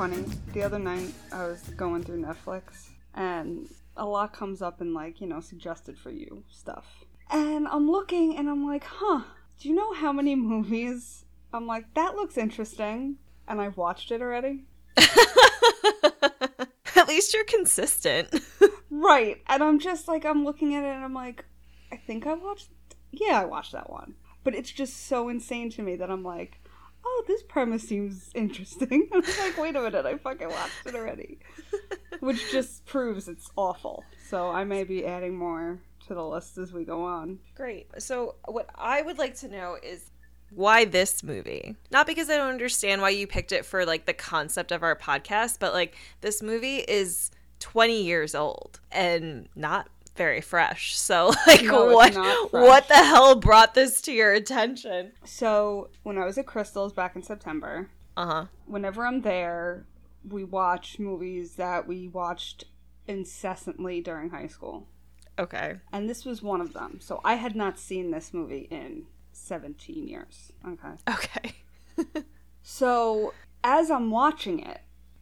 funny. The other night I was going through Netflix and a lot comes up in like, you know, suggested for you stuff. And I'm looking and I'm like, huh, do you know how many movies? I'm like, that looks interesting. And I've watched it already. At least you're consistent. right. And I'm just like, I'm looking at it and I'm like, I think I watched, yeah, I watched that one. But it's just so insane to me that I'm like, oh, this premise seems interesting. I was like, wait a minute, I fucking watched it already. Which just proves it's awful. So I may be adding more to the list as we go on. Great. So, what I would like to know is why this movie? Not because I don't understand why you picked it for like the concept of our podcast, but like this movie is 20 years old and not very fresh. So like No, what it's not fresh. what the hell brought this to your attention? So when I was at Crystal's back in September, Uh-huh. whenever I'm there, we watch movies that we watched incessantly during high school. Okay. And this was one of them. So I had not seen this movie in 17 years. Okay. Okay. So as I'm watching it,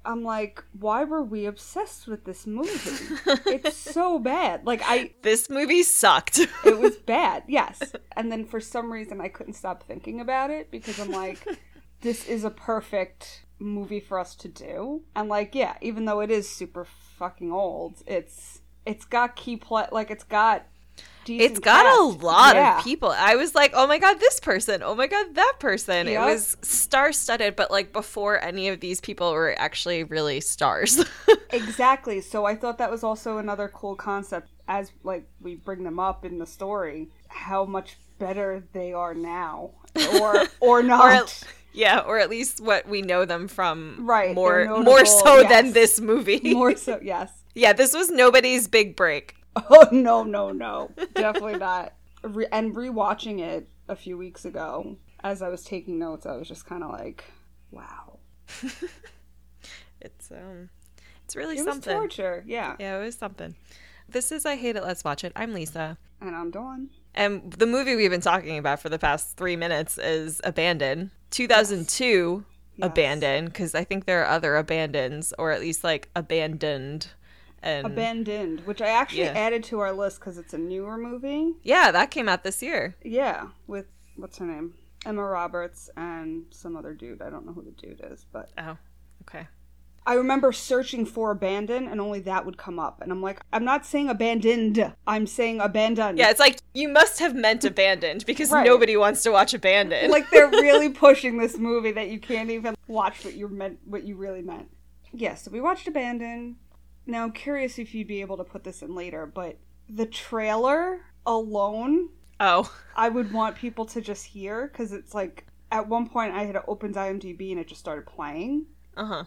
I'm like, why were we obsessed with this movie? it's so bad. Like I This movie sucked. it was bad, yes. And then for some reason I couldn't stop thinking about it because I'm like, this is a perfect movie for us to do. And like, yeah, even though it is super fucking old, it's it's got key plot like it's got It's got a lot Yeah. of people. I was like, oh my god, this person. Oh my god, that person. Yep. It was star studded, but like before any of these people were actually really stars. Exactly. So I thought that was also another cool concept as like we bring them up in the story, how much better they are now. Or or not. or at, yeah, or at least what we know them from. Right, More they're more notable, so than this movie. More so, yes. yeah, this was nobody's big break. Oh no, no, no, definitely not. Re- and rewatching it a few weeks ago, as I was taking notes, I was just kind of like, "Wow, It's um it's really it was something. torture." Yeah. Yeah, it was something. This is I Hate It, Let's Watch It. I'm Lisa. And I'm Dawn. And the movie we've been talking about for the past three minutes is Abandoned. 2002 Yes. Abandoned, because I think there are other abandons, or at least like abandoned. And Abandoned, which I actually Yeah. added to our list because it's a newer movie. yeah, that came out this year. Yeah, with what's her name, Emma Roberts, and some other dude. I don't know who the dude is, but Oh, okay. I remember searching for abandon, and only that would come up. And I'm like, I'm not saying abandoned. I'm saying abandoned. Yeah, it's like you must have meant Abandoned because Right. nobody wants to watch Abandoned. like they're really pushing this movie that you can't even watch what you meant what you really meant. Yeah, so we watched Abandon. Now I'm curious if you'd be able to put this in later, but the trailer alone, oh, I would want people to just hear because it's like at one point I had opened IMDb and it just started playing, uh huh.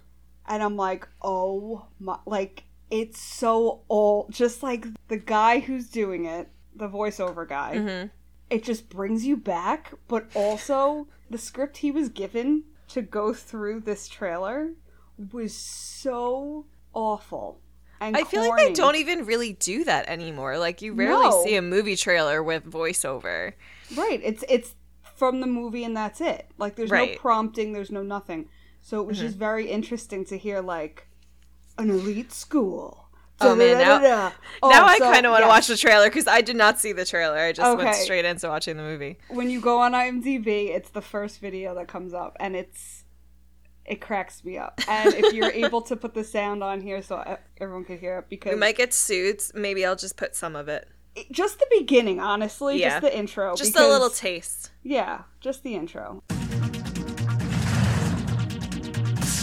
and I'm like, oh my, like it's so old. Just like the guy who's doing it, the voiceover guy hmm it just brings you back, but also the script he was given to go through this trailer was so awful. And I feel like they don't even really do that anymore. Like you rarely No. see a movie trailer with voiceover. Right. It's it's from the movie and that's it. Like there's Right. no prompting, there's no nothing. So it was mm-hmm. just very interesting to hear like an elite school. Oh, man, now- Oh, now I kind of want to yes. watch the trailer because I did not see the trailer. I just went straight into watching the movie. when you go on IMDb, it's the first video that comes up, and it's it cracks me up. And if you're able to put the sound on here so e- everyone can hear it, because We might get sued. Maybe I'll just put some of it. it- just the beginning, honestly, Yeah. just the intro, Just because- a little taste. yeah, just the intro.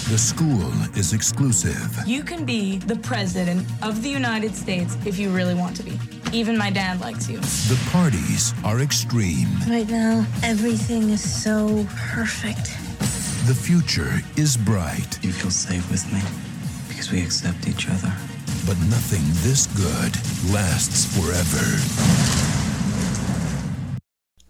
The school is exclusive. You can be the president of the United States if you really want to be. Even my dad likes you. The parties are extreme. Right now, everything is so perfect. The future is bright, You feel safe with me because we accept each other. but nothing this good lasts forever.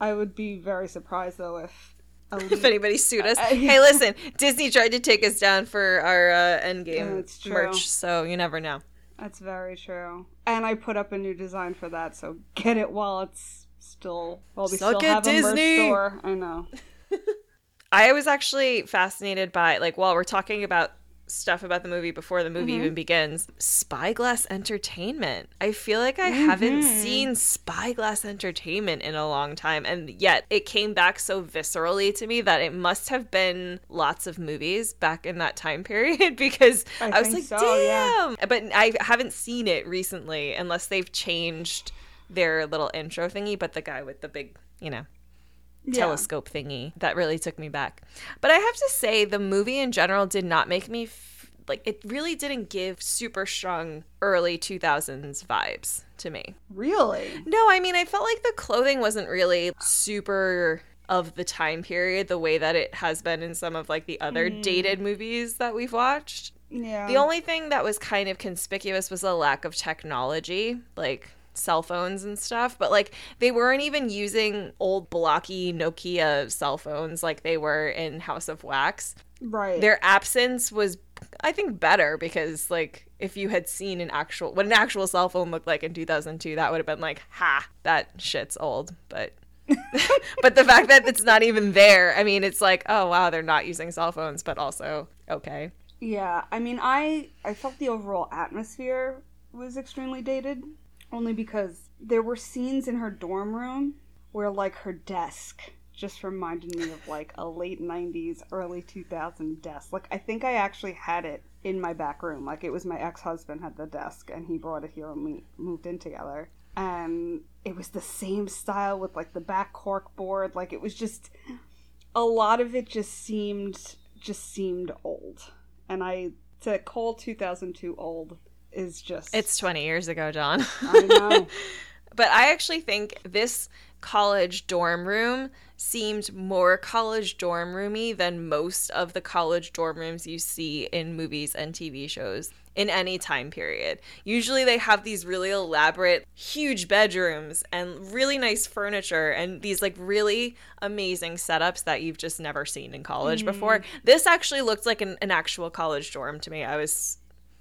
I would be very surprised though if If anybody sued us, hey, listen, Disney tried to take us down for our uh, Endgame That's true. merch, so you never know. that's very true. And I put up a new design for that, so get it while it's still while we Suck still it, have a merch store. I know. I was actually fascinated by like while we're talking about stuff about the movie before the movie Mm-hmm. even begins. Spyglass Entertainment. I feel like I haven't Mm-hmm. seen Spyglass Entertainment in a long time, and yet it came back so viscerally to me that it must have been lots of movies back in that time period because I, I was like, so, yeah. damn. But I haven't seen it recently unless they've changed their little intro thingy. But the guy with the big, you know, Yeah. telescope thingy that really took me back. But I have to say, the movie in general did not make me f- like it. Really didn't give super strong early two thousands vibes to me. Really? No, I mean, I felt like the clothing wasn't really super of the time period the way that it has been in some of like the other mm. dated movies that we've watched. Yeah. The only thing that was kind of conspicuous was a lack of technology, like cell phones and stuff. But like they weren't even using old blocky Nokia cell phones like they were in House of Wax. right. Their absence was, I think, better because like if you had seen an actual what an actual cell phone looked like in 2002, that would have been like, ha, that shit's old. But but the fact that it's not even there, I mean, it's like, oh wow, they're not using cell phones, but also okay. Yeah, I mean, I I felt the overall atmosphere was extremely dated, only because there were scenes in her dorm room where like her desk just reminded me of like a late '90s, early 2000 desk. Like I think I actually had it in my back room. Like it was my ex husband had the desk and he brought it here and we moved in together. And it was the same style with like the back cork board. Like it was just a lot of it just seemed just seemed old and i to call 2002 old is just It's 20 years ago, John. i know but I actually think this college dorm room seemed more college dorm roomy than most of the college dorm rooms you see in movies and TV shows in any time period. Usually they have these really elaborate, huge bedrooms and really nice furniture and these like really amazing setups that you've just never seen in college mm. before. This actually looked like an, an actual college dorm to me. I was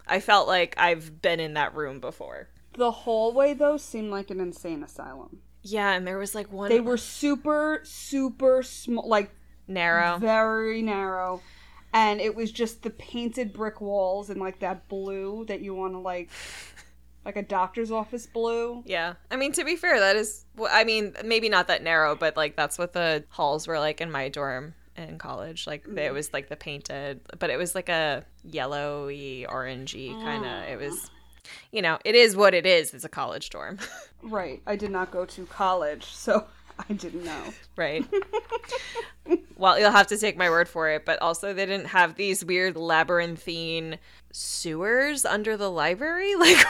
I felt like I've been in that room before. the hallway though seemed like an insane asylum Yeah, and there was like one they were super super small like narrow. very narrow and it was just the painted brick walls and like that blue that you want to like like a doctor's office blue Yeah. I mean, to be fair, that is, I mean, maybe not that narrow, but like that's what the halls were like in my dorm in college. Like mm-hmm. it was like the painted, but it was like a yellowy, orangey kind of, it ah. was, you know, it is what it is. It's a college dorm, right i did not go to college so i didn't know right? well, you'll have to take my word for it, but also they didn't have these weird labyrinthine sewers under the library. Like,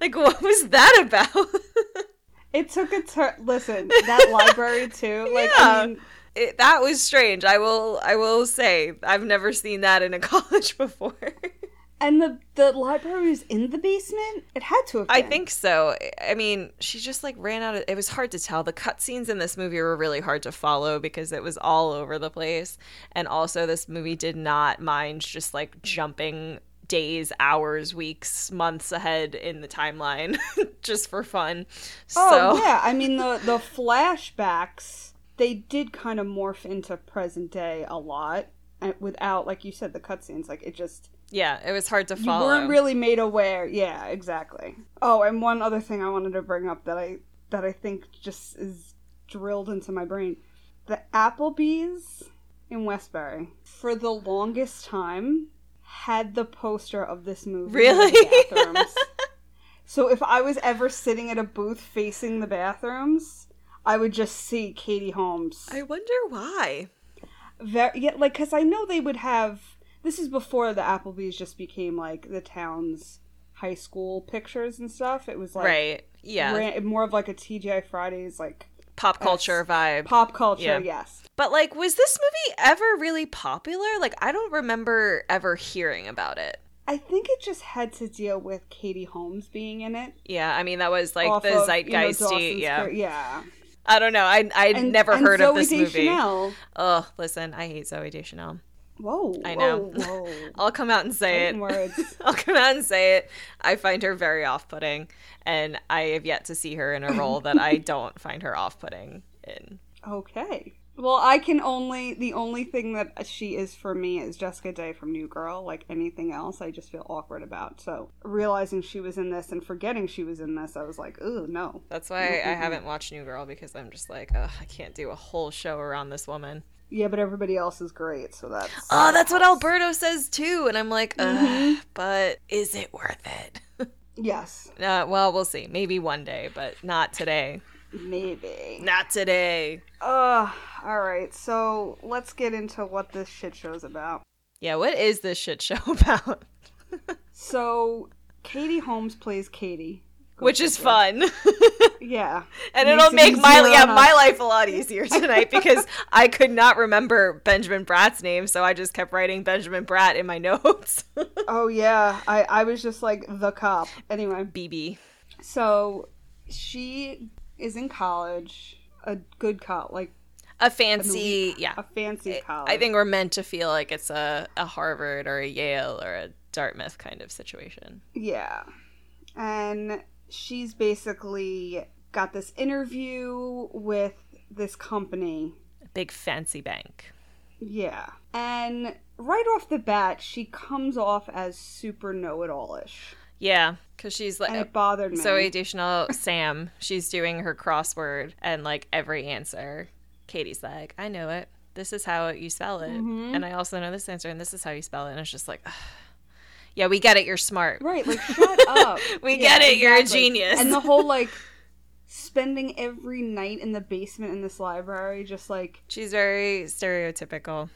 like what was that about? it took a turn listen that library too like Yeah. i mean it, that was strange. I will I will say I've never seen that in a college before. And the the library was in the basement. It had to have. Been. I think so. I mean, she just like ran out of it was hard to tell. The cutscenes in this movie were really hard to follow because it was all over the place. And also this movie did not mind just like jumping days, hours, weeks, months ahead in the timeline just for fun. Oh so yeah, I mean the the flashbacks they did kind of morph into present day a lot, without like you said the cutscenes. Like it just yeah, it was hard to follow. you weren't really made aware. Yeah, exactly. Oh, and one other thing I wanted to bring up that I that I think just is drilled into my brain: the Applebee's in Westbury for the longest time had the poster of this movie. in the Really? so if I was ever sitting at a booth facing the bathrooms, I would just see Katie Holmes. I wonder why. Very yeah, like because I know they would have. This is before the Applebee's just became like the town's high school pictures and stuff. It was like right. Yeah. ran- more of like a TGI Fridays like Pop culture vibe. pop culture. Yeah. Yes. But like, was this movie ever really popular? Like, I don't remember ever hearing about it. I think it just had to deal with Katie Holmes being in it. Yeah, I mean that was like off the of, you know, zeitgeisty. Yeah, yeah. I don't know. I I And- never and heard Zooey of this movie. Deschanel. Oh, listen, I hate Zooey Deschanel. Whoa. I know. Whoa. whoa. I'll come out and say it. Fighting words. I'll come out and say it. I find her very off-putting, and I have yet to see her in a role that I don't find her off-putting in. Okay. Well, I can only the only thing that she is for me is Jessica Day from New Girl. Like anything else, I just feel awkward about. So realizing she was in this and forgetting she was in this, I was like, "Ooh, no." That's why I haven't watched New Girl because I'm just like, Ugh, I can't do a whole show around this woman. Yeah, but everybody else is great, so that's Oh, that's what Alberto says too, and I'm like, Ugh, but is it worth it? yes, uh, well, we'll see. Maybe one day, but not today. Maybe. Not today. Uh, all right. So let's get into what this shit show's about. Yeah, what is this shit show about? So Katie Holmes plays Katie, Which is fun. yeah, And it'll it make my easier yeah my life a lot easier tonight because I could not remember Benjamin Bratt's name, so I just kept writing Benjamin Bratt in my notes. Oh yeah, I I was just like the cop. Anyway, BB. so she is in college, a good college, like A fancy, yeah. a fancy college. I think we're meant to feel like it's a, a Harvard or a Yale or a Dartmouth kind of situation. Yeah. And she's basically got this interview with this company. A big fancy bank. Yeah. And right off the bat, she comes off as super know it all ish. Yeah, because she's like And it bothered me. Zooey Deschanel, Sam, she's doing her crossword, and like every answer, Katie's like, I know it. This is how you spell it. Mm-hmm. And I also know this answer, and this is how you spell it. And it's just like, "Ugh. yeah, we get it. You're smart. Right, like shut up. We Yeah, get it. You're a genius. And the whole like spending every night in the basement in this library, just like She's very stereotypical.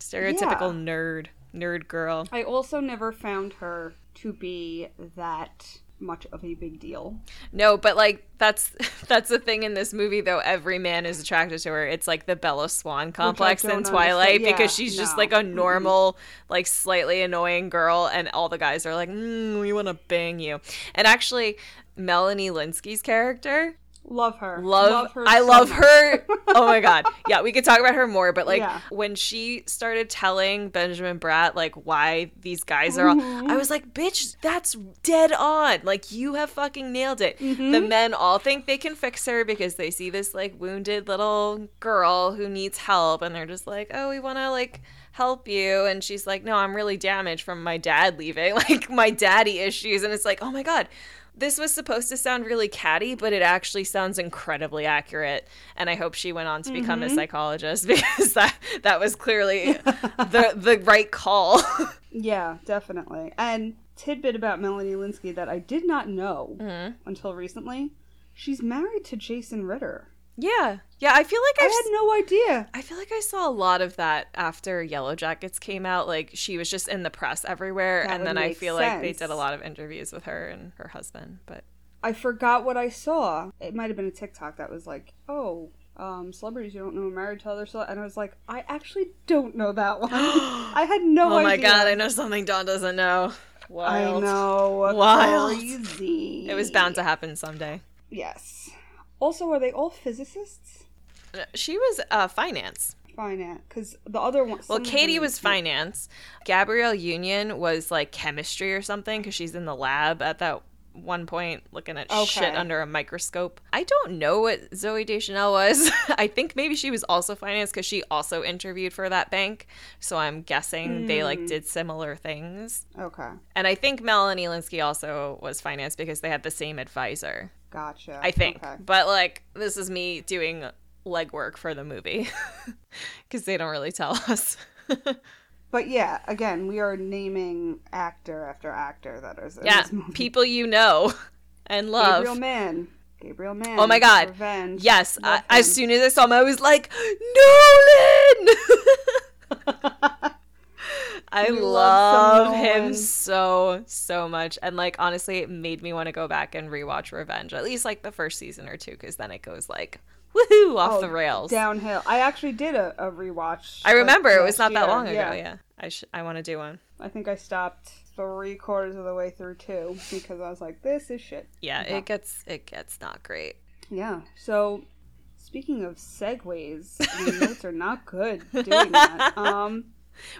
Stereotypical Yeah. nerd. Nerd girl. I also never found her to be that much of a big deal. No, but like that's that's the thing in this movie though. Every man is attracted to her. It's like the Bella Swan complex in Twilight understand. because Yeah, she's just like a normal, like slightly annoying girl, and all the guys are like, mm, "We want to bang you." And actually, Melanie Lynskey's character, Love her. love, her. I so love much. her. oh my god, yeah, we could talk about her more. But like Yeah. when she started telling Benjamin Bratt like why these guys are, Mm-hmm. all, I was like, bitch, that's dead on. Like you have fucking nailed it. Mm-hmm. The men all think they can fix her because they see this like wounded little girl who needs help, and they're just like, oh, we want to like help you and she's like no i'm really damaged from my dad leaving like my daddy issues and it's like oh my god this was supposed to sound really catty, but it actually sounds incredibly accurate. And I hope she went on to become Mm-hmm. a psychologist because that that was clearly the the right call. Yeah, definitely. And tidbit about Melanie Lynskey that I did not know Mm-hmm. until recently. She's married to Jason Ritter. Yeah, yeah. I feel like I I've, had no idea. I feel like I saw a lot of that after Yellowjackets came out. Like she was just in the press everywhere, That and then I feel like they did a lot of interviews with her and her husband. But I forgot what I saw. It might have been a TikTok that was like, "Oh, um, celebrities you don't know are married to other celebrities," and I was like, "I actually don't know that one. I had no oh idea." Oh my god, I know something Dawn doesn't know. I Wild. know. Wild. Crazy. It was bound to happen someday. Yes. Also, are they all physicists? She was uh, finance. Finance, because the other one. Well, Katie was finance. Gabrielle Union was like chemistry or something because she's in the lab at that one point looking at shit under a microscope. I don't know what Zooey Deschanel was. I think maybe she was also finance because she also interviewed for that bank. So I'm guessing they like did similar things. Okay, And I think Melanie Lynskey also was finance because they had the same advisor. Gotcha. I think. Okay. But like, this is me doing legwork for the movie because they don't really tell us. But yeah, again, we are naming actor after actor that is in yeah, this movie. people you know and love. Gabriel Mann. Gabriel Mann. Oh my God. Revenge. Yes, I, as soon as I saw him, I was like, Nolan. I love love him so so much, and like honestly, it made me want to go back and rewatch Revenge, at least like the first season or two, because then it goes like woohoo off Oh, the rails. Downhill. I actually did a, a rewatch. I like, remember it was not that long ago. Yeah, I sh- I want to do one. I think I stopped three quarters of the way through two because I was like, this is shit. Yeah, it gets it gets not great. Yeah. So, speaking of segues, my notes are not good doing that. Um,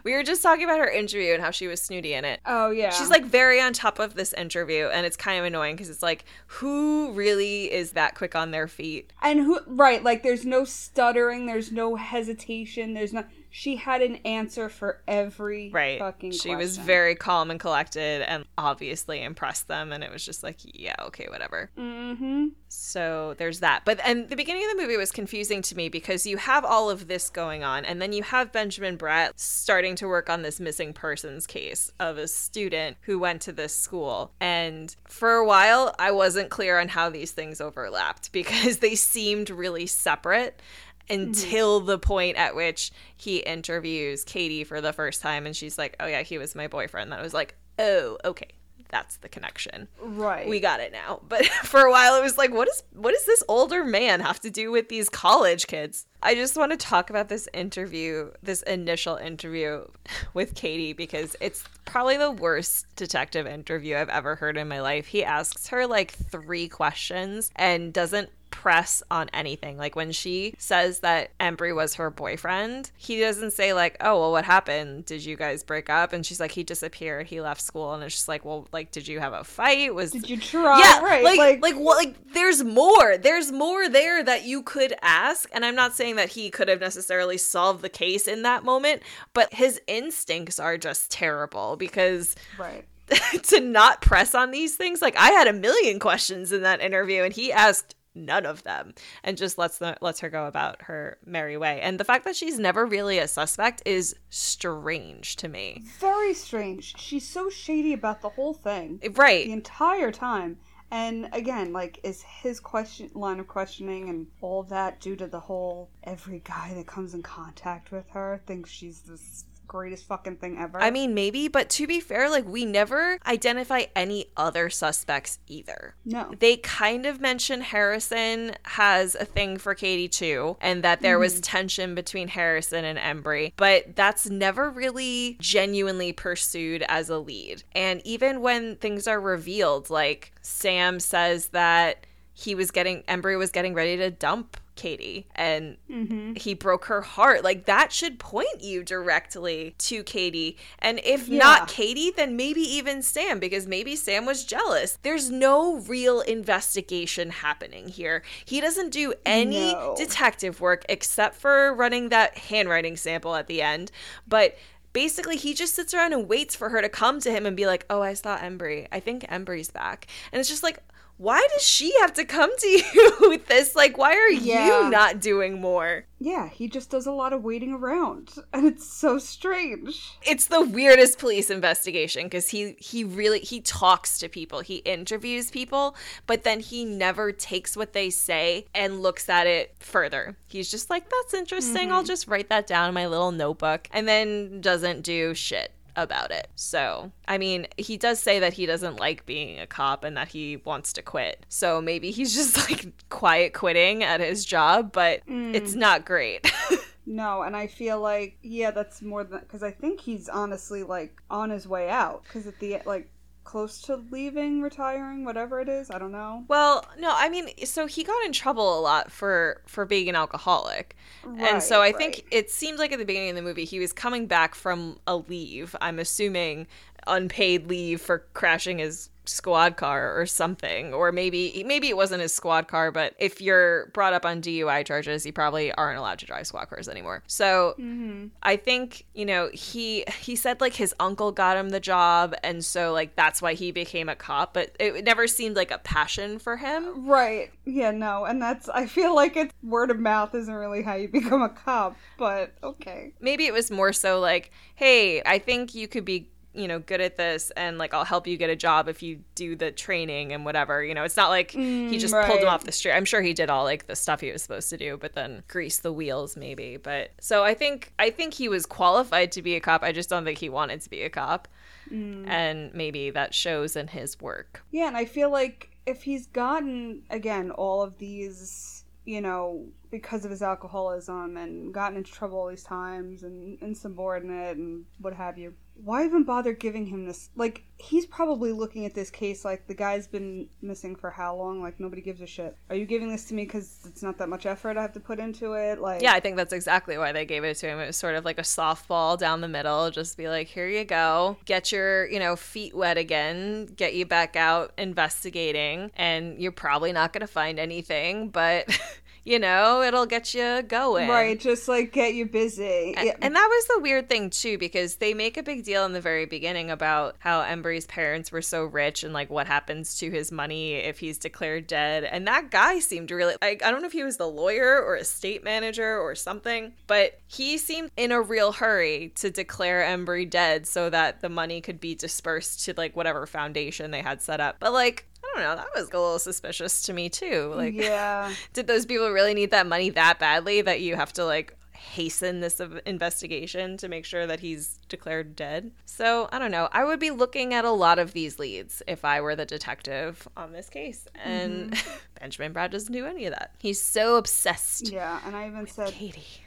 We were just talking about her interview and how she was snooty in it. Oh yeah. She's like very on top of this interview, and it's kind of annoying because it's like, who really is that quick on their feet? and who right, like there's no stuttering, there's no hesitation, there's not she had an answer for every Right. fucking she was very calm and collected and obviously impressed them, and it was just like, yeah, okay, whatever. Mm-hmm. So there's that. But and the beginning of the movie was confusing to me because you have all of this going on, and then you have Benjamin Bratt starting to work on this missing persons case of a student who went to this school. And for a while, I wasn't clear on how these things overlapped because they seemed really separate Mm-hmm. until the point at which he interviews Katie for the first time and she's like, "Oh yeah, he was my boyfriend." That was like, "Oh, okay. That's the connection." Right. we got it now. But for a while, it was like, what is what does this older man have to do with these college kids? I just want to talk about this interview, this initial interview with Katie, because it's probably the worst detective interview I've ever heard in my life. He asks her like three questions and doesn't press on anything. Like when she says that Embry was her boyfriend, he doesn't say like, "Oh, well what happened? Did you guys break up?" And she's like, "He disappeared. He left school." And it's just like, "Well, like did you have a fight? Was Did you try? yeah, right. like, like, like, what? Like, there's more. There's more there that you could ask, and I'm not saying that he could have necessarily solved the case in that moment, but his instincts are just terrible because right. to not press on these things, like I had a million questions in that interview, and he asked none of them and just lets the lets her go about her merry way and the fact that she's never really a suspect is strange to me Very strange. She's so shady about the whole thing. Eh, right. The entire time. And again, like, is his question line of questioning and all that due to the whole every guy that comes in contact with her thinks she's this greatest fucking thing ever? I mean, maybe, but to be fair, like we never identify any other suspects either. no. They kind of mention Harrison has a thing for Katie too, and that there was mm-hmm. tension between Harrison and Embry, but that's never really genuinely pursued as a lead. And even when things are revealed, like Sam says that he was getting Embry was getting ready to dump Katie and mm-hmm. he broke her heart. Like that should point you directly to Katie. And if Yeah. not Katie, then maybe even Sam because maybe Sam was jealous. There's no real investigation happening here. He doesn't do any No. detective work except for running that handwriting sample at the end. But basically he just sits around and waits for her to come to him and be like, "Oh, I saw Embry. I think Embry's back." And it's just like why does she have to come to you with this? Like, why are Yeah. you not doing more? Yeah, he just does a lot of waiting around. And it's so strange. It's the weirdest police investigation because he he really he talks to people, he interviews people, but then he never takes what they say and looks at it further. He's just like, "That's interesting. I'll mm-hmm. just write that down in my little notebook," and then doesn't do shit about it. So, I mean, he does say that he doesn't like being a cop and that he wants to quit. So maybe he's just like quiet quitting at his job, but hmm. it's not great. No, and I feel like yeah, that's more than because I think he's honestly like on his way out because at the like close to leaving, retiring, whatever it is. I don't know. Well, no, I mean, so he got in trouble a lot for for being an alcoholic, and so I Right, think it seemed like at the beginning of the movie he was coming back from a leave. I'm assuming unpaid leave for crashing his squad car or something or maybe maybe it wasn't his squad car but if you're brought up on DUI charges you probably aren't allowed to drive squad cars anymore so mm-hmm. I think you know he he said like his uncle got him the job and so like that's why he became a cop but it never seemed like a passion for him Right. Yeah. No. And that's. I feel like it's word of mouth isn't really how you become a cop, but okay. maybe it was more so like hey I think you could be you know good at this and like I'll help you get a job if you do the training and whatever you know? It's not like he mm, just pulled him off the street. I'm sure he did all like the stuff he was supposed to do but then grease the wheels maybe but so I think I think he was qualified to be a cop. I just don't think he wanted to be a cop. Mm. And maybe that shows in his work. Yeah, and I feel like if he's gotten again all of these, you know, because of his alcoholism and gotten into trouble all these times and insubordinate and what have you, why even bother giving him this? Like, he's probably looking at this case like the guy's been missing for how long? Like, nobody gives a shit. Are you giving this to me because it's not that much effort I have to put into it? Like, Yeah, I think that's exactly why they gave it to him. It was sort of like a softball down the middle. Just be like, here you go. Get your, you know, feet wet again. Get you back out investigating. And you're probably not going to find anything, but, you know, it'll get you going. right, just like get you busy. And, Yeah. and that was the weird thing too, because they make a big deal in the very beginning about how Embry's parents were so rich and like what happens to his money if he's declared dead. And that guy seemed really like I don't know if he was the lawyer or a state manager or something, but he seemed in a real hurry to declare Embry dead so that the money could be dispersed to like whatever foundation they had set up. But like I don't know, that was a little suspicious to me too. Like yeah. did those people really need that money that badly that you have to like hasten this investigation to make sure that he's declared dead? So I don't know. I would be looking at a lot of these leads if I were the detective on this case, and mm-hmm. Benjamin Bratt doesn't do any of that. He's so obsessed. Yeah, and I even said Katie.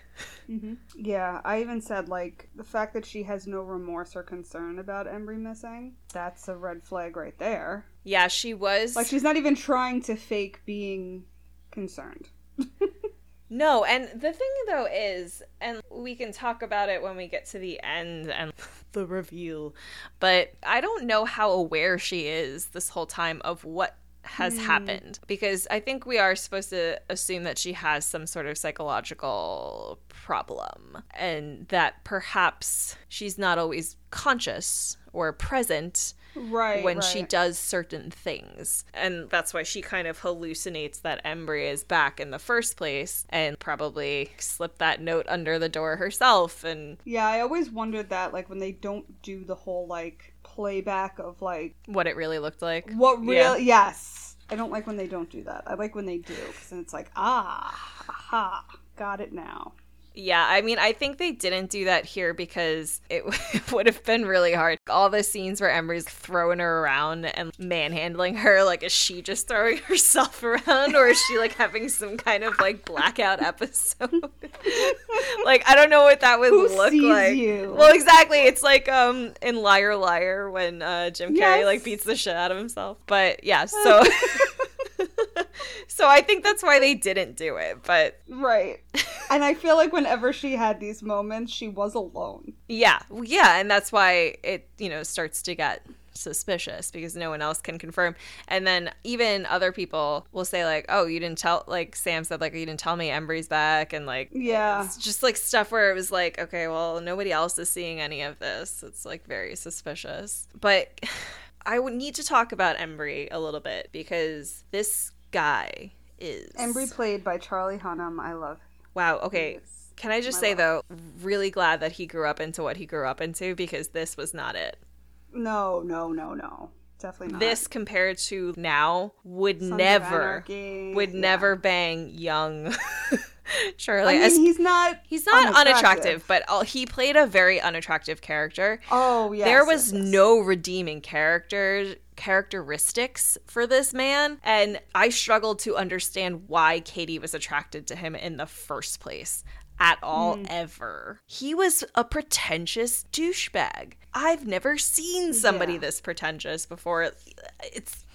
Mm-hmm. Yeah, I even said like the fact that she has no remorse or concern about Embry missing. That's a red flag right there. Yeah, she was. Like she's not even trying to fake being concerned. No, and the thing though is, and we can talk about it when we get to the end and the reveal, but I don't know how aware she is this whole time of what has hmm. happened because I think we are supposed to assume that she has some sort of psychological problem and that perhaps she's not always conscious or present Right. when she does certain things. And that's why she kind of hallucinates that Embry is back in the first place and probably slipped that note under the door herself. And Yeah, I always wondered that like when they don't do the whole like playback of like what it really looked like. what real Yeah. yes. I don't like when they don't do that. I like when they do then it's like ah, aha, got it now. Yeah, I mean, I think they didn't do that here because it would have been really hard. All the scenes where Embry's throwing her around and manhandling her, like, is she just throwing herself around or is she, like, having some kind of, like, blackout episode? like, I don't know what that would Who look like. you? Well, exactly. It's like um in Liar Liar when uh, Jim Carrey, Yes. like, beats the shit out of himself. But, yeah, so. So I think that's why they didn't do it. But Right. and I feel like whenever she had these moments, she was alone. Yeah, yeah, and that's why it you know starts to get suspicious because no one else can confirm. And then even other people will say like, "Oh, you didn't tell." Like Sam said, like, "You didn't tell me Embry's back," and like, Yeah. it's just like stuff where it was like, okay, well, nobody else is seeing any of this. It's like very suspicious. But I would need to talk about Embry a little bit because this guy is Embry played by Charlie Hunnam. I love. Wow. Okay. Can I just say love. though, really glad that he grew up into what he grew up into because this was not it. No, no, no, no. Definitely not. This compared to now would Sons never would yeah. never bang young Charlie. I mean, As- he's not. he's not unattractive, but uh, he played a very unattractive character. Oh yeah. there was no redeeming character characteristics for this man and i struggled to understand why katie was attracted to him in the first place at all hmm. ever. He was a pretentious douchebag. I've never seen somebody Yeah. this pretentious before. It's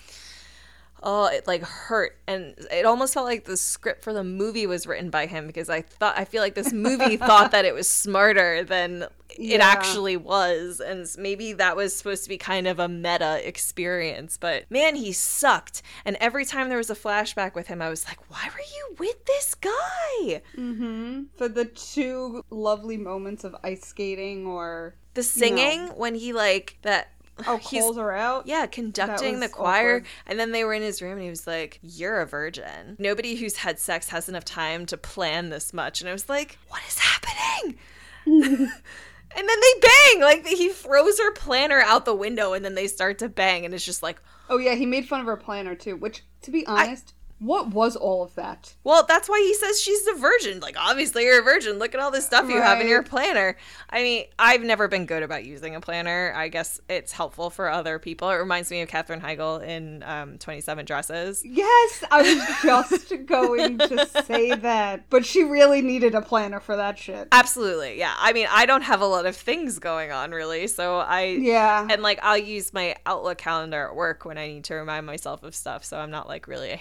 oh it like hurt. And it almost felt like the script for the movie was written by him because i thought i feel like this movie thought that it was smarter than it actually was. And maybe that was supposed to be kind of a meta experience but man he sucked. And every time there was a flashback with him i was like why were you with this guy? Mm-hmm. For the two lovely moments of ice skating or the singing when he like that oh calls her out. Yeah, conducting the choir. awkward. And then they were in his room and he was like, You're a virgin. Nobody who's had sex has enough time to plan this much. And I was like, What is happening? and then they bang. Like he throws her planner out the window and then they start to bang. And it's just like, Oh yeah, he made fun of her planner too. Which, to be honest, What was all of that? Well, that's why he says she's a virgin. Like, obviously, you're a virgin. Look at all this stuff you have in your planner. I mean, I've never been good about using a planner. I guess it's helpful for other people. It reminds me of Katherine Heigl in um, 27 Dresses. Yes, I was just going to say that, but she really needed a planner for that shit. Absolutely. Yeah. I mean, I don't have a lot of things going on, really. So I. Yeah. And like, I'll use my Outlook calendar at work when I need to remind myself of stuff. So I'm not like really a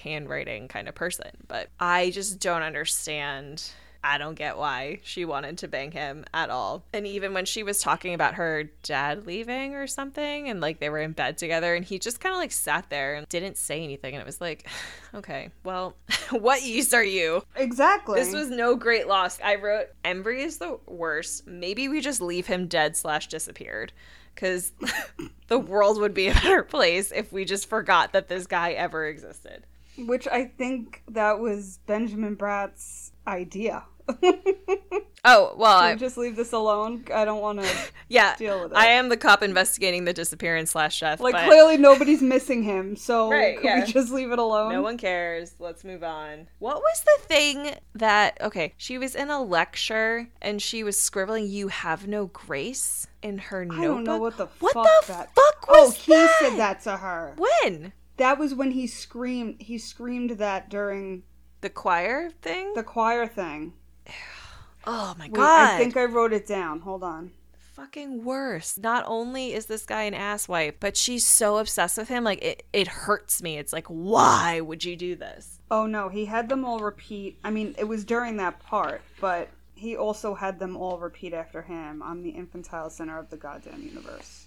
kind of person. But I just don't understand. I don't get why she wanted to bang him at all. And even when she was talking about her dad leaving or something, and like they were in bed together, and he just kind of like sat there and didn't say anything. And it was like, okay, well, what use are you? Exactly. This was no great loss. I wrote Embry is the worst. Maybe we just leave him dead slash disappeared. Because the world would be a better place if we just forgot that this guy ever existed. Which I think that was Benjamin Bratt's idea. Oh, well, I, just leave this alone? I don't want to. yeah. deal with it. I am the cop investigating the disappearance slash death. Like, but clearly nobody's missing him, so Right, yeah. we just leave it alone? No one cares. Let's move on. What was the thing that, okay, she was in a lecture and she was scribbling, You have no grace in her notebook? I don't know what the What fuck the that. fuck oh, he that? said that to her. When? That was when he screamed. He screamed that during The choir thing? the choir thing. Oh my Wait, god. I think I wrote it down. Hold on. fucking worse. Not only is this guy an asswipe, but she's so obsessed with him. Like it, it hurts me. It's like, why would you do this? Oh no, he had them all repeat. I mean, it was during that part, but he also had them all repeat after him. I'm the infantile center of the goddamn universe.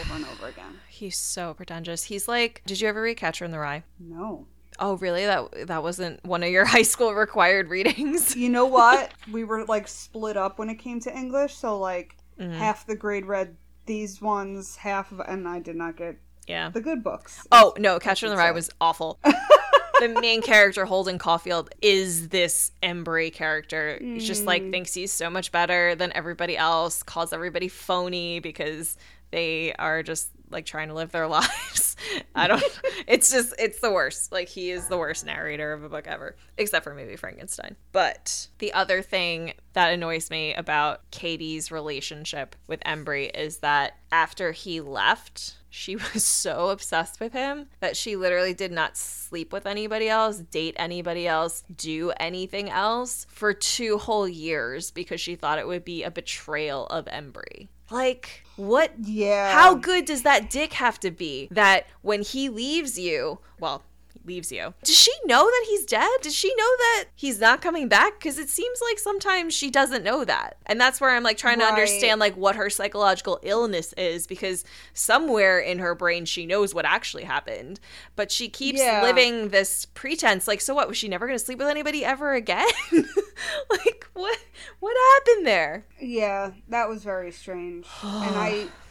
Over and over again. He's so pretentious. He's like, did you ever read Catcher in the Rye? No. Oh, really? That that wasn't one of your high school required readings. You know what? we were like split up when it came to English, so like Mm-hmm. half the grade read these ones, half of and I did not get Yeah. the good books. Oh no, Catcher in the Rye was awful. the main character, Holden Caulfield, is this Embry character. He's just like thinks he's so much better than everybody else, calls everybody phony because they are just like trying to live their lives. I don't it's just it's the worst. Like he is the worst narrator of a book ever, except for maybe Frankenstein. But the other thing that annoys me about Katie's relationship with Embry is that after he left, she was so obsessed with him that she literally did not sleep with anybody else, date anybody else, do anything else for two whole years because she thought it would be a betrayal of Embry. Like, what? Yeah. How good does that dick have to be that when he leaves you, well, leaves you, does she know that he's dead? Does she know that he's not coming back? Because it seems like sometimes she doesn't know that. And that's where I'm like trying to understand like what her psychological illness is because somewhere in her brain she knows what actually happened, but she keeps Yeah. living this pretense like so what was she never going to sleep with anybody ever again? like what what happened there? Yeah, that was very strange. and I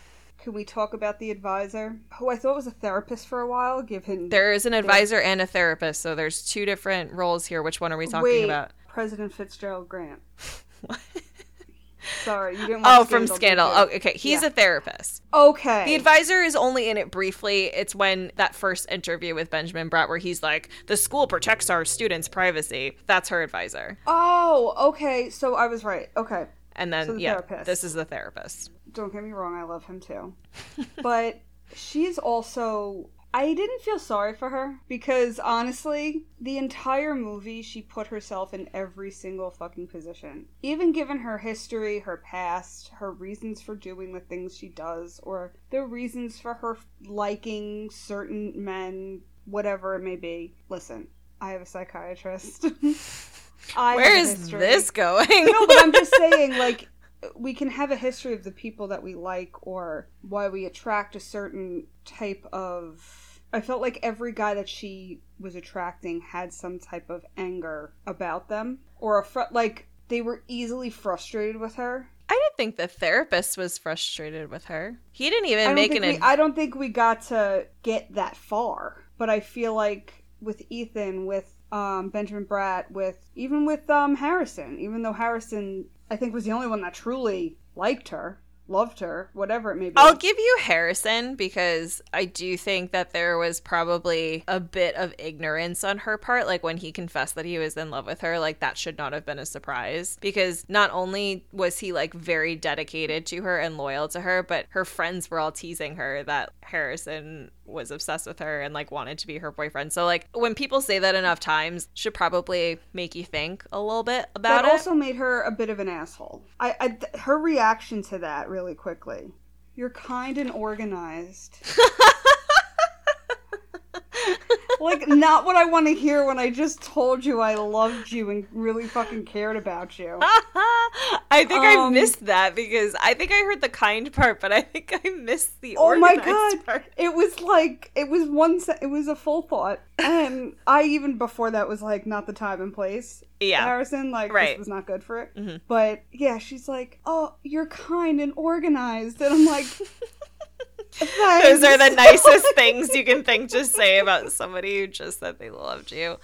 can we talk about the advisor? Who I thought was a therapist for a while, given There is an advisor and a therapist, so there's two different roles here. Which one are we talking Wait, about? President Fitzgerald Grant. Sorry, you didn't Oh, from Scandal. Oh, okay. He's Yeah. a therapist. Okay. The advisor is only in it briefly. It's when that first interview with Benjamin Bratt, where he's like, "The school protects our students' privacy." That's her advisor. oh, okay. So I was right. Okay. And then, So the yeah, therapist. this is the therapist. Don't get me wrong, I love him too. but she's also I didn't feel sorry for her because honestly, the entire movie she put herself in every single fucking position. Even given her history, her past, her reasons for doing the things she does, or the reasons for her liking certain men, whatever it may be. Listen, I have a psychiatrist. Where is history. this going? No, but I'm just saying, like, we can have a history of the people that we like or why we attract a certain type of. I felt like every guy that she was attracting had some type of anger about them or a fr- like they were easily frustrated with her. I didn't think the therapist was frustrated with her. He didn't even make an. we, I don't think we got to get that far, but I feel like with Ethan, with um, Benjamin Bratt, with even with um, Harrison, even though Harrison I think was the only one that truly liked her. loved her, whatever it may be. I'll give you Harrison because I do think that there was probably a bit of ignorance on her part. Like when he confessed that he was in love with her, like that should not have been a surprise because not only was he like very dedicated to her and loyal to her, but her friends were all teasing her that Harrison was obsessed with her and like wanted to be her boyfriend. So like when people say that enough times, should probably make you think a little bit about that it. also made her a bit of an asshole. I, I th- her reaction to that really quickly. You're kind and organized. like not what I want to hear when I just told you I loved you and really fucking cared about you. I think I Um, missed that because I think I heard the kind part, but I think I missed the Oh my organized god! part. It was like it was one. Se- it was a full thought, and I even before that was like not the time and place. Yeah. Harrison, like Right. this was not good for it. Mhm. But yeah, she's like, "Oh, you're kind and organized," and I'm like, Those are the nicest things you can think to say about somebody who just said they loved you.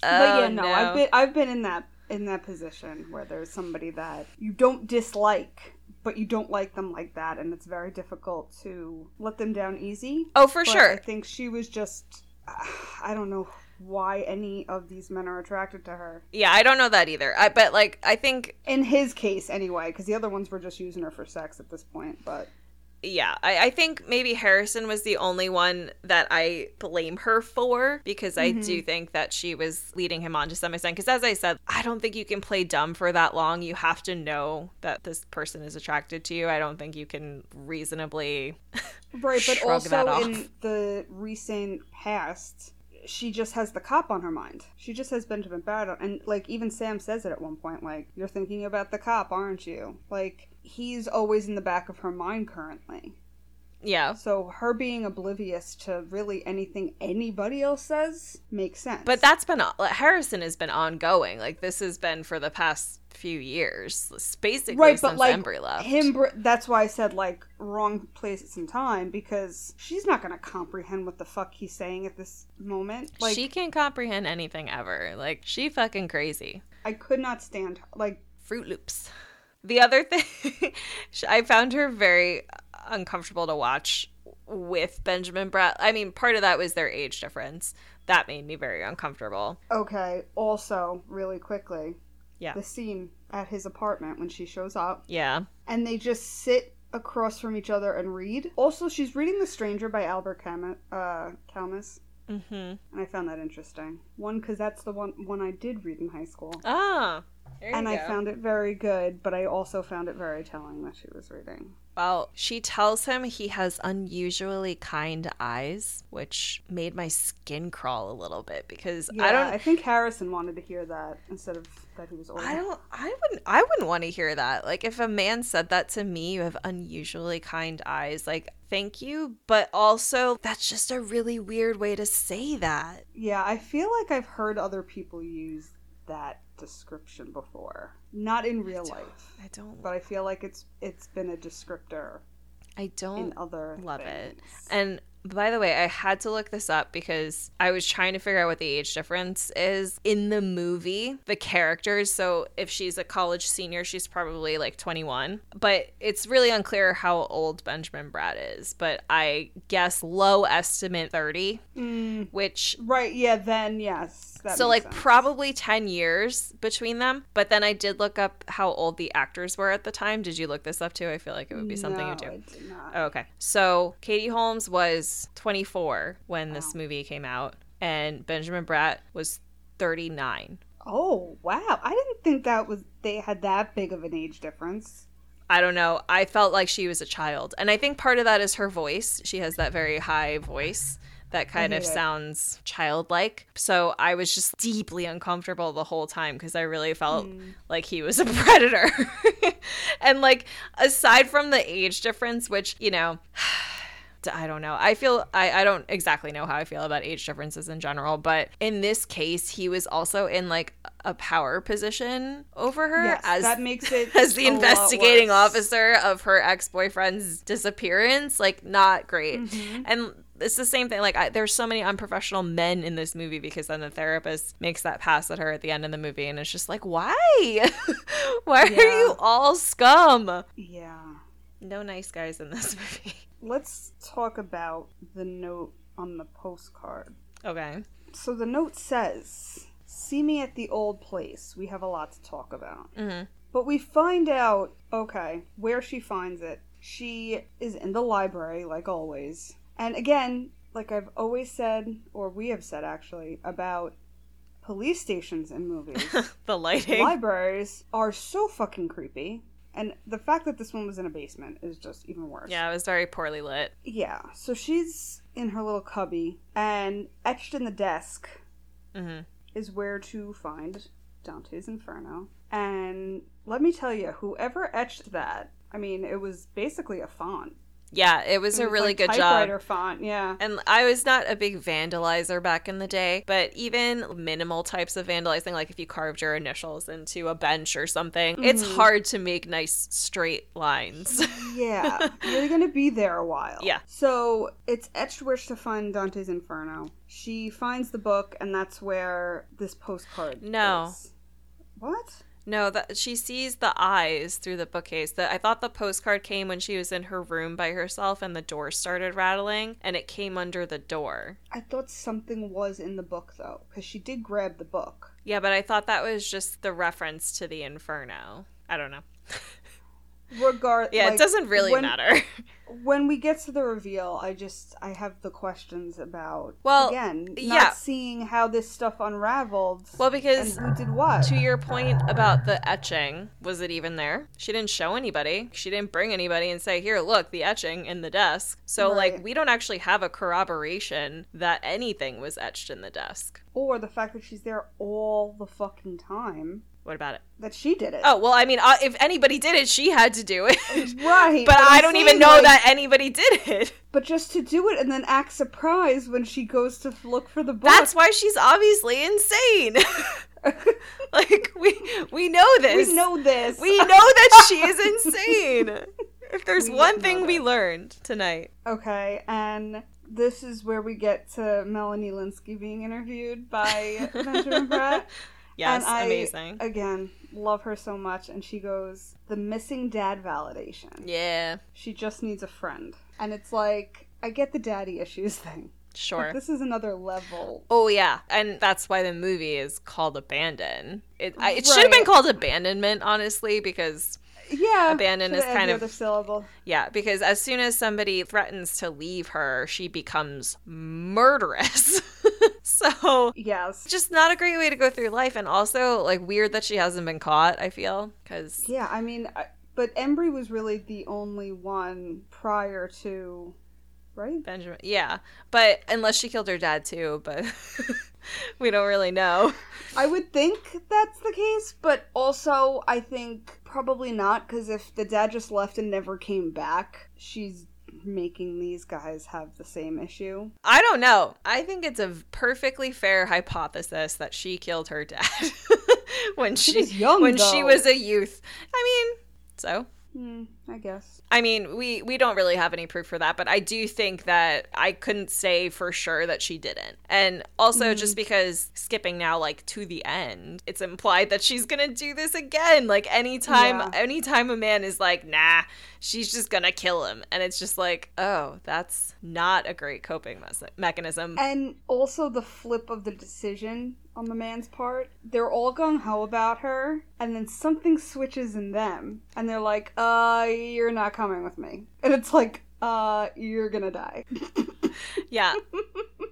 But Oh, yeah, um, no, I've been I've been in that in that position where there's somebody that you don't dislike, but you don't like them like that, and it's very difficult to let them down easy. Oh, for But sure. I think she was just I don't know why any of these men are attracted to her. Yeah, I don't know that either. I but like I think In his case, anyway, because the other ones were just using her for sex at this point. But yeah, I, I think maybe Harrison was the only one that I blame her for because I do mm-hmm. think that she was leading him on to some extent. Because as I said, I don't think you can play dumb for that long. You have to know that this person is attracted to you. I don't think you can reasonably. right, but also in the recent past, she just has the cop on her mind. She just has Benjamin Bratt, and like even Sam says it at one point, like you're thinking about the cop, aren't you? Like he's always in the back of her mind currently. Yeah. So her being oblivious to really anything anybody else says makes sense. But that's been like, Harrison has been ongoing. Like this has been for the past few years, It's basically right, since but like Embry left. him. That's why I said like wrong place and time because she's not gonna comprehend what the fuck he's saying at this moment. Like she can't comprehend anything ever. Like she fucking crazy. I could not stand like Fruit Loops. The other thing, I found her very uncomfortable to watch with Benjamin Bratt. I mean, part of that was their age difference. That made me very uncomfortable. okay. Also, really quickly, Yeah. the scene at his apartment when she shows up Yeah. and they just sit across from each other and read. Also, she's reading The Stranger by Albert Camus. Uh, Camus. Mm-hmm. And I found that interesting. One, because that's the one one I did read in high school. Ah. And I found it very good, but I also found it very telling that she was reading. Well, she tells him he has unusually kind eyes, which made my skin crawl a little bit because Yeah, I don't I think Harrison wanted to hear that instead of that he was older. I don't I wouldn't I wouldn't want to hear that. Like if a man said that to me, you have unusually kind eyes, like thank you, but also that's just a really weird way to say that. Yeah, I feel like I've heard other people use that description before. Not in real life, I don't but I feel like it's it's been a descriptor I don't in other love it. And by the way, I had to look this up because I was trying to figure out what the age difference is in the movie. The characters, so if she's a college senior, she's probably like 21. But it's really unclear how old Benjamin Bratt is. But I guess low estimate 30, mm. which Right, yeah, then yes. That so like sense. probably 10 years between them. But then I did look up how old the actors were at the time. Did you look this up too? I feel like it would be something no, you do. I did not. Oh, okay. So Katie Holmes was 24 when this movie came out, and Benjamin Bratt was 39. Oh, wow. I didn't think that was they had that big of an age difference. I don't know. I felt like she was a child. And I think part of that is her voice. She has that very high voice that kind of it. sounds childlike. So I was just deeply uncomfortable the whole time because I really felt like he was a predator. and like aside from the age difference, which, you know, I don't know. I feel I, I don't exactly know how I feel about age differences in general, but in this case, he was also in like a power position over her Yes, as that makes it as the investigating officer of her ex-boyfriend's disappearance. Like not great. Mm-hmm. And it's the same thing. Like I, there's so many unprofessional men in this movie because then the therapist makes that pass at her at the end of the movie, and it's just like, why? why are you all scum? Yeah. No nice guys in this movie. Let's talk about the note on the postcard. Okay. So the note says, See me at the old place. We have a lot to talk about. Mhm. But we find out, okay, where she finds it. She is in the library, like always. And again, like I've always said, or we have said actually, about police stations in movies. the lighting. Libraries are so fucking creepy. And the fact that this one was in a basement is just even worse. yeah, it was very poorly lit. Yeah. So she's in her little cubby, and etched in the desk hmm is where to find Dante's Inferno. And let me tell you, whoever etched that, I mean, it was basically a font. Yeah, it was It a really like good typewriter job. font. Yeah. And I was not a big vandalizer back in the day, but even minimal types of vandalizing, like if you carved your initials into a bench or something, it's Mm-hmm. hard to make nice straight lines. Yeah, you're gonna be there a while. Yeah. So it's etched where to find Dante's Inferno. She finds the book, and that's where this postcard. No. is. What? No, that she sees the eyes through the bookcase. That I thought the postcard came when she was in her room by herself and the door started rattling and it came under the door. I thought something was in the book though, because she did grab the book. Yeah, but I thought that was just the reference to the Inferno. I don't know. Regard. Yeah, like, it doesn't really when- matter. When we get to the reveal, I just I have the questions about. Well, again, not yeah. seeing how this stuff unraveled. Well, because who did what? to your point about the etching, was it even there? She didn't show anybody. She didn't bring anybody and say, "Here, look, the etching in the desk." So, like, we don't actually have a corroboration that anything was etched in the desk. or the fact that she's there all the fucking time. What about it? That she did it. Oh, well, I mean, uh, if anybody did it, she had to do it. Right, but, but I don't even know like- that anybody did it. But just to do it and then act surprised when she goes to look for the book. That's why she's obviously insane. like we we know this. we know this. We know that she is insane. If there's We one thing we learned tonight. Okay, and this is where we get to Melanie Lynskey being interviewed by Benjamin Bratt. Yes, and I, amazing. Again, love her so much. And she goes, The missing dad validation. yeah, She just needs a friend. And it's like, I get the daddy issues thing. sure. But this is another level. Oh yeah, and that's why the movie is called Abandon. It I, it should have been called Abandonment, honestly, because Yeah. Abandon is kind of- other syllable. yeah, because as soon as somebody threatens to leave her, she becomes murderous. so Yes. just not a great way to go through life, and also like weird that she hasn't been caught. I feel because Yeah, I mean, I, but Embry was really the only one prior to, right? Benjamin, yeah, but unless she killed her dad too, but we don't really know. I would think that's the case, but also I think probably not because if the dad just left and never came back, she's making these guys have the same issue. I don't know. I think it's a perfectly fair hypothesis that she killed her dad when she, was young, when she was a youth. I mean, so Hmm, I guess. I mean, we we don't really have any proof for that, but I do think that I couldn't say for sure that she didn't. And also just because skipping now like to the end, it's implied that she's going to do this again. Like anytime Yeah. anytime a man is like, "Nah, she's just going to kill him." And it's just like, "Oh, that's not a great coping mes- mechanism." And also the flip of the decision on the man's part. They're all gung ho about her, and then something switches in them, and they're like, uh, you're not coming with me. And it's like, uh, you're gonna die. Yeah.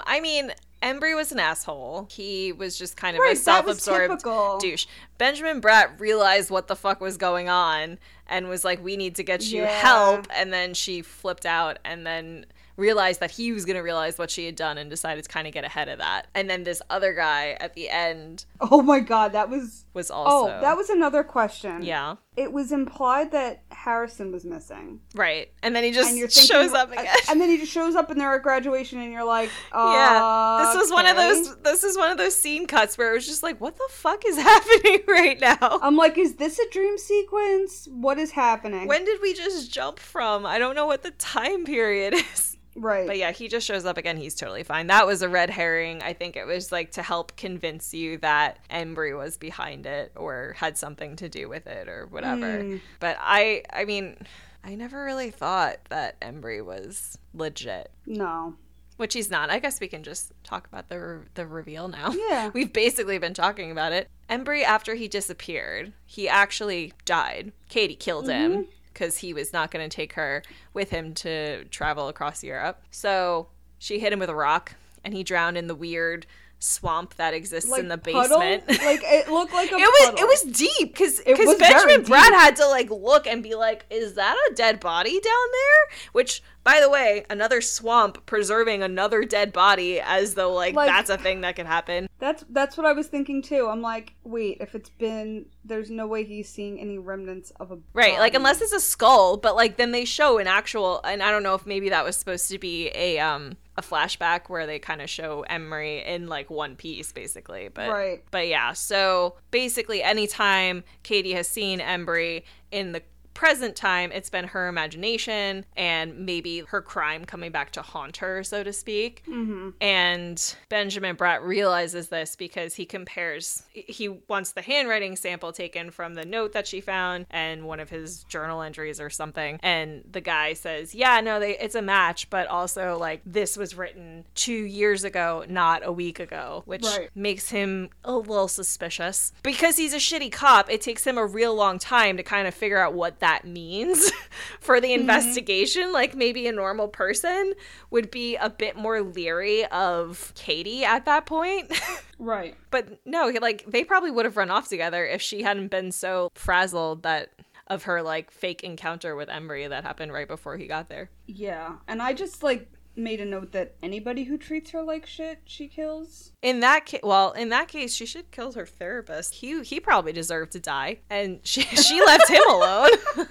I mean, Embry was an asshole. He was just kind of Right, a self-absorbed douche. Benjamin Bratt realized what the fuck was going on and was like, we need to get you Yeah. help. And then she flipped out and then realized that he was going to realize what she had done and decided to kind of get ahead of that. And then this other guy at the end Oh my god, that was. Was oh, also. Oh, that was another question. Yeah. It was implied that Harrison was missing. Right. And then he just thinking, shows up again. and then he just shows up and they're at graduation, and you're like, Yeah, this was one of those. This is one of those scene cuts where it was just like, "What the fuck is happening right now?" I'm like, is this a dream sequence? What is happening? When did we just jump from? I don't know what the time period is. right. But yeah, he just shows up again. He's totally fine. That was a red herring. I think it was like to help convince you that Embry was behind it or had something to do with it or whatever. Hmm. But I, I mean, I never really thought that Embry was legit. No. Which he's not. I guess we can just talk about the re- the reveal now. Yeah. We've basically been talking about it. Embry, after he disappeared, he actually died. Katie killed him because he was not going to take her with him to travel across Europe. So she hit him with a rock, and he drowned in the weird swamp that exists in the puddle? basement. Like it looked like a it was puddle. it was deep because because Benjamin Bratt had to like look and be like, "Is that a dead body down there?" Which, by the way, another swamp preserving another dead body, as though like, Like- that's a thing that could happen. That's that's what I was thinking too. I'm like, wait, if it's been, there's no way he's seeing any remnants of a Right, like unless it's a skull, but like then they show an actual, and I don't know if maybe that was supposed to be a um a flashback where they kind of show Embry in like one piece, basically. But Right. but yeah, so basically, anytime Katie has seen Embry in the present time, it's been her imagination and maybe her crime coming back to haunt her, so to speak. Mm-hmm. And Benjamin Bratt realizes this because he compares, he wants the handwriting sample taken from the note that she found and one of his journal entries or something. And the guy says, Yeah, no, they, it's a match, but also like this was written two years ago, not a week ago, which Right. makes him a little suspicious. Because he's a shitty cop, it takes him a real long time to kind of figure out what that means for the mm-hmm. investigation. Like maybe a normal person would be a bit more leery of Katie at that point. right. but no, like they probably would have run off together if she hadn't been so frazzled that of her like fake encounter with Embry that happened right before he got there. Yeah, and I just like made a note that anybody who treats her like shit, she kills. In that case, well, in that case, she should kill her therapist. He he probably deserved to die, and she she left him alone.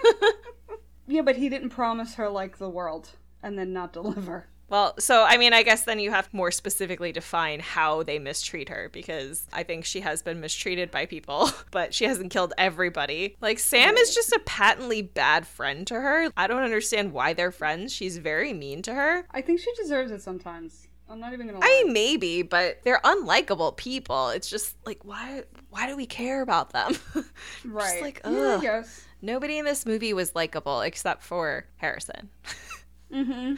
Yeah, but he didn't promise her like the world and then not deliver. Well, so I mean, I guess then you have more specifically define how they mistreat her because I think she has been mistreated by people, but she hasn't killed everybody. Like Sam is just a patently bad friend to her. I don't understand why they're friends. She's very mean to her. I think she deserves it sometimes. I'm not even gonna lie. I mean, maybe, but they're unlikable people. It's just like why why do we care about them? right. Just like yeah, ugh. guess. Nobody in this movie was likable except for Harrison. Mm-hmm.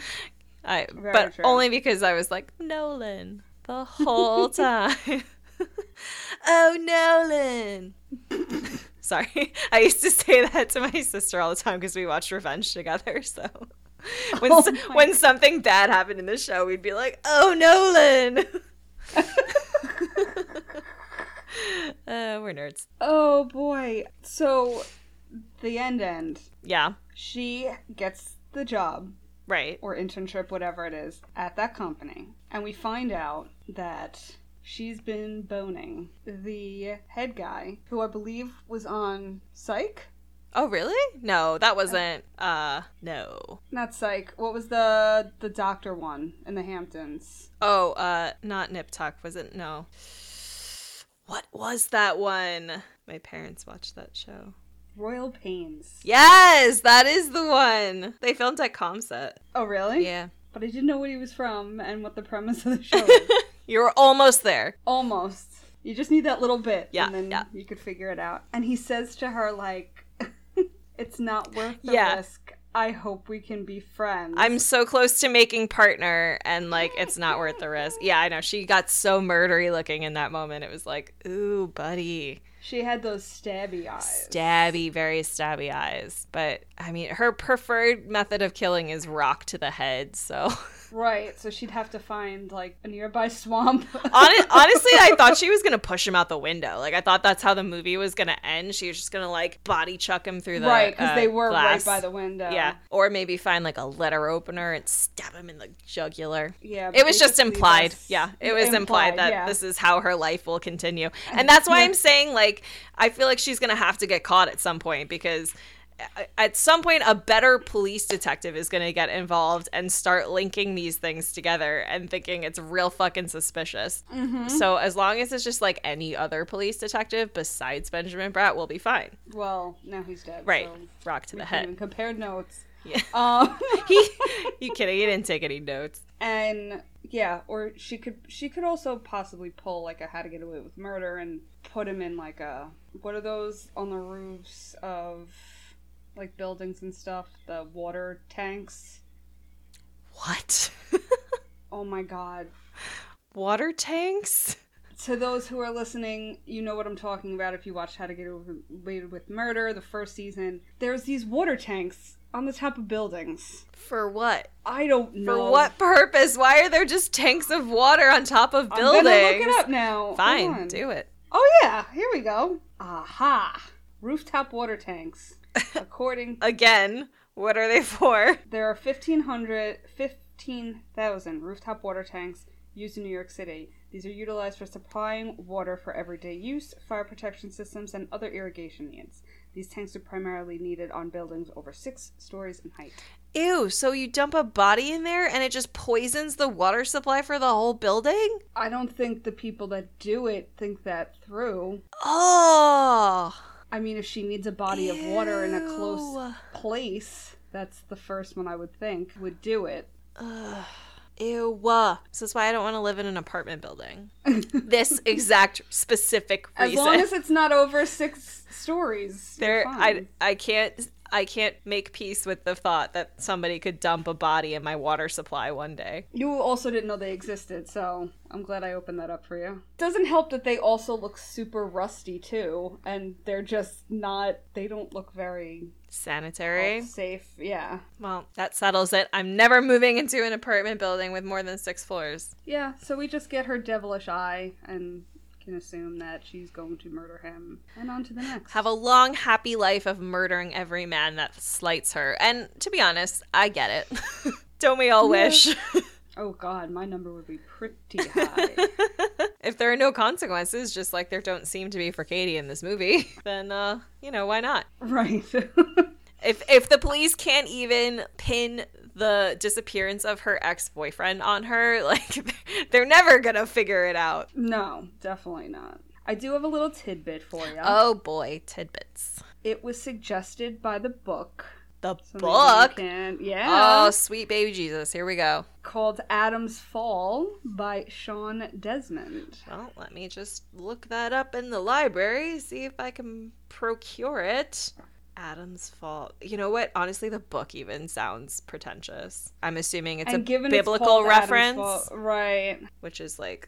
I, Very but true. only because I was like Nolan the whole time. oh, Nolan. Sorry, I used to say that to my sister all the time because we watched Revenge together. So when Oh when something bad happened in the show, we'd be like, "Oh, Nolan." uh, we're nerds. Oh boy. So the end end. Yeah, She gets the job right. or internship, whatever it is, at that company. And we find out that she's been boning the head guy, who I believe was on Psych. Oh, really? No, that wasn't. Uh, no. Not Psych. What was the the doctor one in the Hamptons? Oh, uh, not Nip Tuck, was it? No. What was that one? My parents watched that show. Royal Pains. Yes, that is the one. They filmed at Comset. Oh, really? Yeah. But I didn't know what he was from and what the premise of the show is. You were almost there. Almost. You just need that little bit, Yeah, and then yeah. you could figure it out. And he says to her, like, "It's not worth the Yeah. risk. I hope we can be friends." I'm so close to making partner, and like, it's not worth the risk. Yeah, I know. She got so murdery looking in that moment. It was like, ooh, buddy. She had those stabby eyes. Stabby, very stabby eyes. But I mean, her preferred method of killing is rock to the head, so. right, so she'd have to find like a nearby swamp. Hon- honestly, I thought she was gonna push him out the window. Like I thought that's how the movie was gonna end. She was just gonna like body chuck him through the right, because uh, they were glass. right by the window. Yeah, or maybe find like a letter opener and stab him in the jugular. Yeah, It was just implied. Yeah, it was implied, that yeah. this is how her life will continue. And that's why I'm saying like I feel like she's going to have to get caught at some point because at some point a better police detective is going to get involved and start linking these things together and thinking it's real fucking suspicious. Mm-hmm. So as long as it's just like any other police detective besides Benjamin Bratt, we'll be fine. Well, now he's dead. Right. So Rock to the head. compared notes. Yeah. Um, he, you kidding? He didn't take any notes. and yeah, or she could she could also possibly pull like a How to Get Away with Murder and put him in like a what are those on the roofs of like buildings and stuff, the water tanks. What? Oh my god. Water tanks? To those who are listening, you know what I'm talking about if you watched How to Get Away with Murder, the first season. There's these water tanks on the top of buildings. For what? I don't know. For what purpose? Why are there just tanks of water on top of buildings? I'm gonna look it up now. Fine, do it. Oh yeah, here we go. Aha! Rooftop water tanks. According, Again, what are they for? there are 1,500, 15,000 rooftop water tanks used in New York City. These are utilized for supplying water for everyday use, fire protection systems, and other irrigation needs. These tanks are primarily needed on buildings over six stories in height. Ew, so you dump a body in there and it just poisons the water supply for the whole building? I don't think the people that do it think that through. Oh. I mean, if she needs a body of water in a close place, that's the first one I would think would do it. Ew. This is why I don't want to live in an apartment building. this exact specific As long as it's not over six stories. there I. I can't I can't make peace with the thought that somebody could dump a body in my water supply one day. You also didn't know they existed, so I'm glad I opened that up for you. Doesn't help that they also look super rusty too, and they're just not. They don't look very Sanitary. safe. Yeah, Well, that settles it. I'm never moving into an apartment building with more than six floors. yeah. So we just get her devilish eye and can assume that she's going to murder him, and on to the next. Have a long, happy life of murdering every man that slights her. And to be honest, I get it. Don't we all wish? oh God, my number would be pretty high. if there are no consequences, just like there don't seem to be for Katie in this movie, then uh, you know, why not? right. If if the police can't even pin the disappearance of her ex-boyfriend on her, like they're never gonna figure it out. no, definitely not. I do have a little tidbit for you. Oh boy, tidbits. It was suggested by the book. The So book. can- oh, yeah. Oh, sweet baby Jesus. Here we go. called Adam's Fall by Sean Desmond. Well, let me just look that up in the library, see if I can procure it. Adam's fault. You know what? Honestly, the book even sounds pretentious. I'm assuming it's and a it's biblical called reference, right? which is like,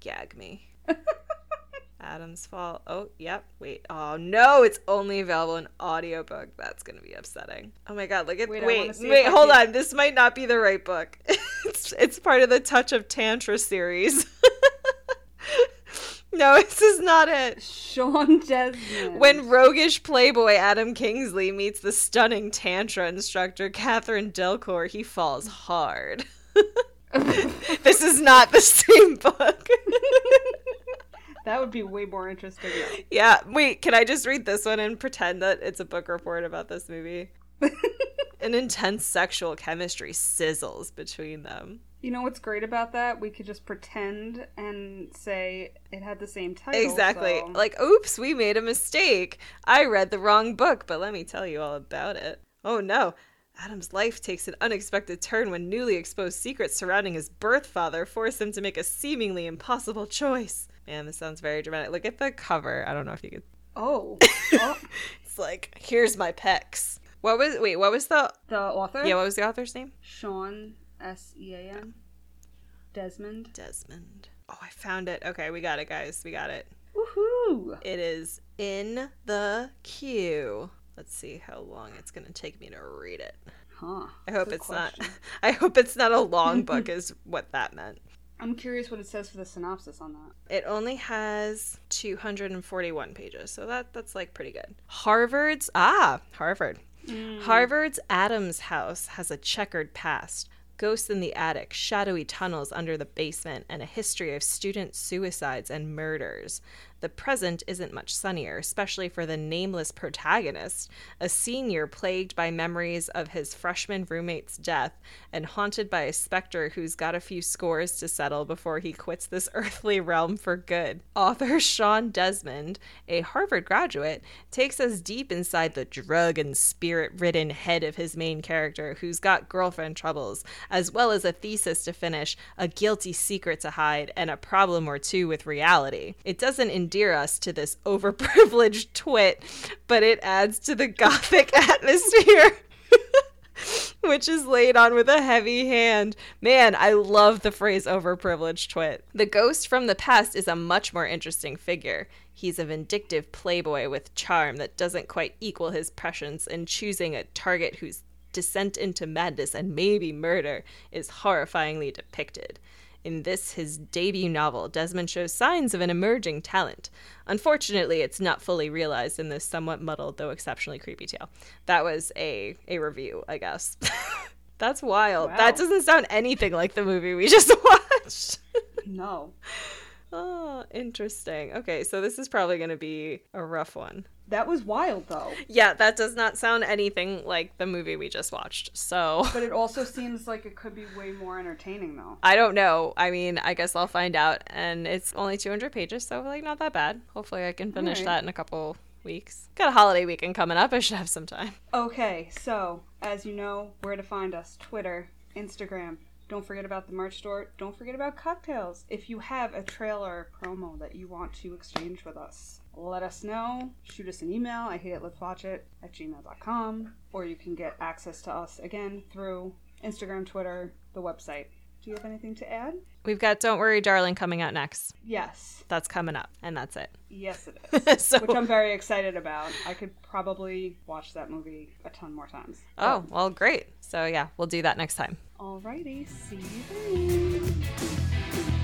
gag me. Adam's Fall. Oh, yep. Wait. Oh, no. It's only available in audiobook. That's going to be upsetting. Oh my god, look at Wait, Wait, wanna see if wait, hold can- on. This might not be the right book. it's it's part of the Touch of Tantra series. no, this is not it. Sean Desmond. When roguish playboy Adam Kingsley meets the stunning Tantra instructor Catherine Delcourt, he falls hard. this is not the same book. that would be way more interesting. though. yeah, wait, can I just read this one and pretend that it's a book report about this movie? An intense sexual chemistry sizzles between them. You know what's great about that? We could just pretend and say it had the same title. Exactly. so- Like, oops, we made a mistake. I read the wrong book, but let me tell you all about it. Oh no. Adam's life takes an unexpected turn when newly exposed secrets surrounding his birth father force him to make a seemingly impossible choice. Man, this sounds very dramatic. Look at the cover. I don't know if you could. oh, oh, It's like, here's my pecs. What was, wait, what was the, the author. yeah, what was the author's name? Sean S E A N. Desmond. Desmond. Oh, I found it. Okay, we got it, guys. We got it. Woohoo! It is in the queue. Let's see how long it's going to take me to read it. Huh. I hope it's question. not I hope it's not a long book is what that meant. I'm curious what it says for the synopsis on that. It only has 241 pages, so that that's like pretty good. Harvard's ah, Harvard. Harvard's Adams House has a checkered past. Ghosts in the attic, shadowy tunnels under the basement, and a history of student suicides and murders. The present isn't much sunnier, especially for the nameless protagonist, a senior plagued by memories of his freshman roommate's death and haunted by a specter who's got a few scores to settle before he quits this earthly realm for good. Author Sean Desmond, a Harvard graduate, takes us deep inside the drug and spirit ridden head of his main character, who's got girlfriend troubles, as well as a thesis to finish, a guilty secret to hide, and a problem or two with reality. It doesn't endear us to this overprivileged twit, but it adds to the gothic atmosphere. which is laid on with a heavy hand. Man, I love the phrase overprivileged twit. The ghost from the past is a much more interesting figure. He's a vindictive playboy with charm that doesn't quite equal his prescience in choosing a target whose descent into madness and maybe murder is horrifyingly depicted. In this, his debut novel, Desmond shows signs of an emerging talent. Unfortunately, it's not fully realized in this somewhat muddled, though exceptionally creepy tale. That was a, a review, I guess. That's wild. Wow. That doesn't sound anything like the movie we just watched. No. Oh, interesting. Okay, so this is probably going to be a rough one. That was wild though. Yeah, that does not sound anything like the movie we just watched. So But it also seems like it could be way more entertaining though. I don't know. I mean, I guess I'll find out. And it's only 200 pages, so like not that bad. Hopefully, I can finish Alright. that in a couple weeks. Got a holiday weekend coming up. I should have some time. Okay, so as you know, where to find us Twitter, Instagram. Don't forget about the merch store. Don't forget about cocktails. If you have a trailer promo that you want to exchange with us, let us know. Shoot us an email. I hate it, let's watch it at gmail.com. Or you can get access to us again through Instagram, Twitter, the website. Do you have anything to add? We've got Don't Worry, Darling coming out next. Yes. That's coming up, and that's it. Yes, it is. so, Which I'm very excited about. I could probably watch that movie a ton more times. oh, well, great. So, yeah, we'll do that next time. Alrighty, see you then.